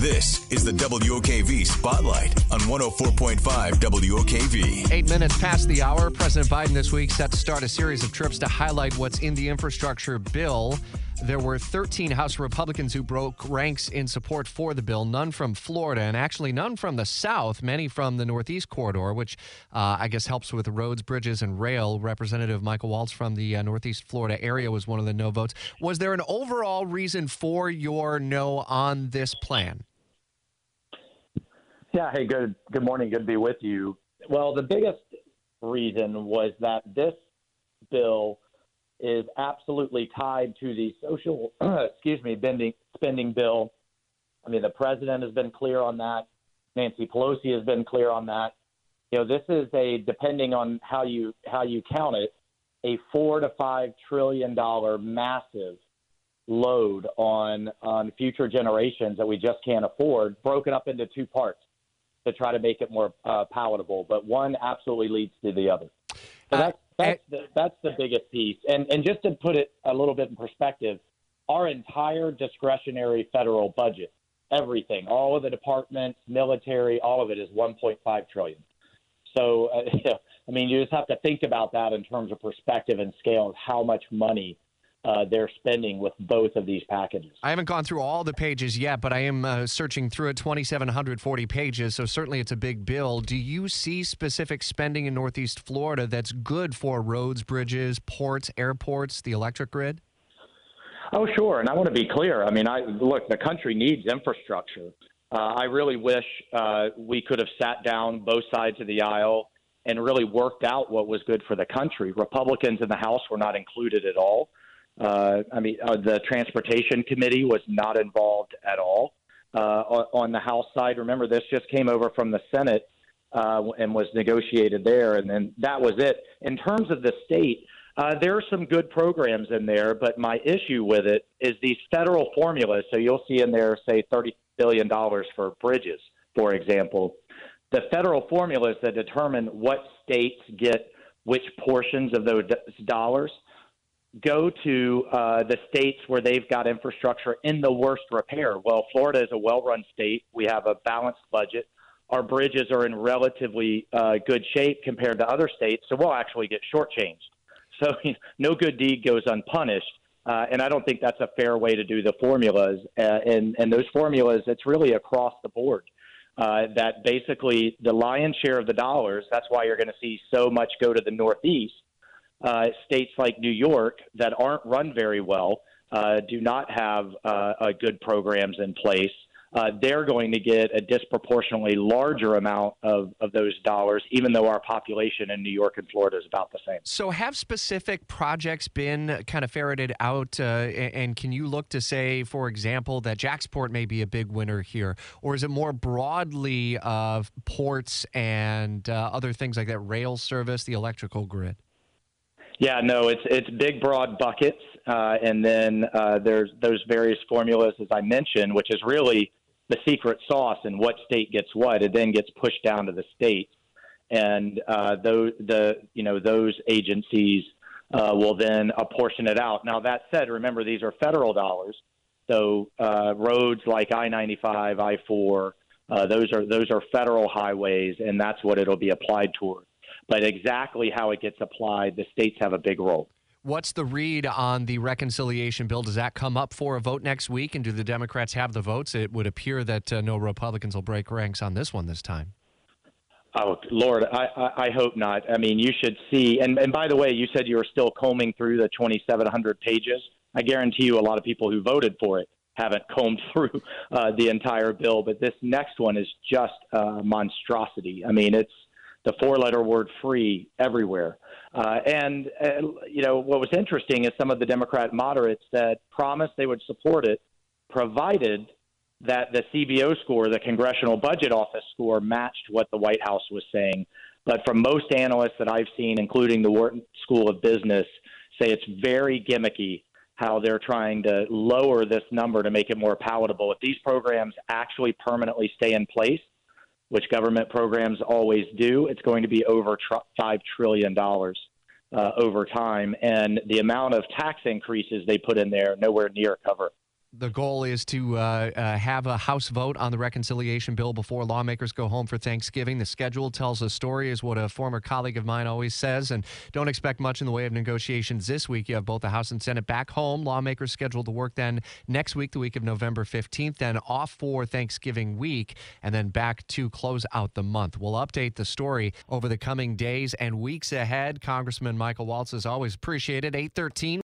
This is the WOKV Spotlight on 104.5 WOKV. Eight minutes past the hour, President Biden this week set to start a series of trips to highlight what's in the infrastructure bill. There were 13 House Republicans who broke ranks in support for the bill, none from Florida, and actually none from the South, many from the Northeast corridor, which uh, I guess helps with roads, bridges, and rail. Representative Michael Waltz from the uh, Northeast Florida area was one of the no votes. Was there an overall reason for your no on this plan? Yeah. Hey, good. Good morning. Good to be with you. Well, the biggest reason was that this bill is absolutely tied to the social, excuse me, bending, spending bill. I mean, the president has been clear on that. Nancy Pelosi has been clear on that. You know, this is a depending on how you how you count it, a four to five trillion dollar massive load on on future generations that we just can't afford, broken up into two parts to try to make it more uh, palatable. But one absolutely leads to the other. So that's that's the, that's the biggest piece. And and just to put it a little bit in perspective, our entire discretionary federal budget, everything, all of the departments, military, all of it is 1.5 trillion. So uh, I mean, you just have to think about that in terms of perspective and scale of how much money uh, they're spending with both of these packages. I haven't gone through all the pages yet, but I am uh, searching through it 2,740 pages, so certainly it's a big bill. Do you see specific spending in Northeast Florida that's good for roads, bridges, ports, airports, the electric grid? Oh, sure. And I want to be clear. I mean, I look, the country needs infrastructure. Uh, I really wish uh, we could have sat down both sides of the aisle and really worked out what was good for the country. Republicans in the House were not included at all. Uh, I mean, uh, the transportation committee was not involved at all uh, on the House side. Remember, this just came over from the Senate uh, and was negotiated there, and then that was it. In terms of the state, uh, there are some good programs in there, but my issue with it is these federal formulas. So you'll see in there, say, thirty billion dollars for bridges, for example. The federal formulas that determine what states get which portions of those dollars go to uh, the states where they've got infrastructure in the worst repair. Well, Florida is a well run state. We have a balanced budget. Our bridges are in relatively uh, good shape compared to other states, so we'll actually get shortchanged. So no good deed goes unpunished. Uh, and I don't think that's a fair way to do the formulas. Uh, and, and those formulas, it's really across the board. Uh, that basically the lion's share of the dollars, that's why you're going to see so much go to the Northeast uh, states like New York that aren't run very well, uh, do not have uh, good programs in place. Uh, they're going to get a disproportionately larger amount of, of those dollars, even though our population in New York and Florida is about the same. So, have specific projects been kind of ferreted out? Uh, and can you look to say, for example, that JAXPORT may be a big winner here? Or is it more broadly of ports and uh, other things like that, rail service, the electrical grid? Yeah, no, it's it's big, broad buckets, uh, and then uh, there's those various formulas, as I mentioned, which is really the secret sauce and what state gets what. It then gets pushed down to the states, and uh, those the you know those agencies uh, will then apportion it out. Now that said, remember these are federal dollars, so uh, roads like I-95, I-4, uh, those are those are federal highways, and that's what it'll be applied toward but exactly how it gets applied, the states have a big role. What's the read on the reconciliation bill? Does that come up for a vote next week? And do the Democrats have the votes? It would appear that uh, no Republicans will break ranks on this one this time. Oh Lord, I, I, I hope not. I mean, you should see. And, and by the way, you said you were still combing through the 2,700 pages. I guarantee you, a lot of people who voted for it haven't combed through uh, the entire bill. But this next one is just a monstrosity. I mean, it's the four letter word free everywhere. Uh, and, uh, you know, what was interesting is some of the Democrat moderates that promised they would support it provided that the CBO score, the Congressional Budget Office score, matched what the White House was saying. But from most analysts that I've seen, including the Wharton School of Business, say it's very gimmicky how they're trying to lower this number to make it more palatable. If these programs actually permanently stay in place, which government programs always do, it's going to be over $5 trillion uh, over time. And the amount of tax increases they put in there, nowhere near cover the goal is to uh, uh, have a House vote on the reconciliation bill before lawmakers go home for Thanksgiving. The schedule tells a story, is what a former colleague of mine always says, and don't expect much in the way of negotiations this week. You have both the House and Senate back home. Lawmakers scheduled to work then next week, the week of November 15th, then off for Thanksgiving week, and then back to close out the month. We'll update the story over the coming days and weeks ahead. Congressman Michael Waltz is always appreciated. 813.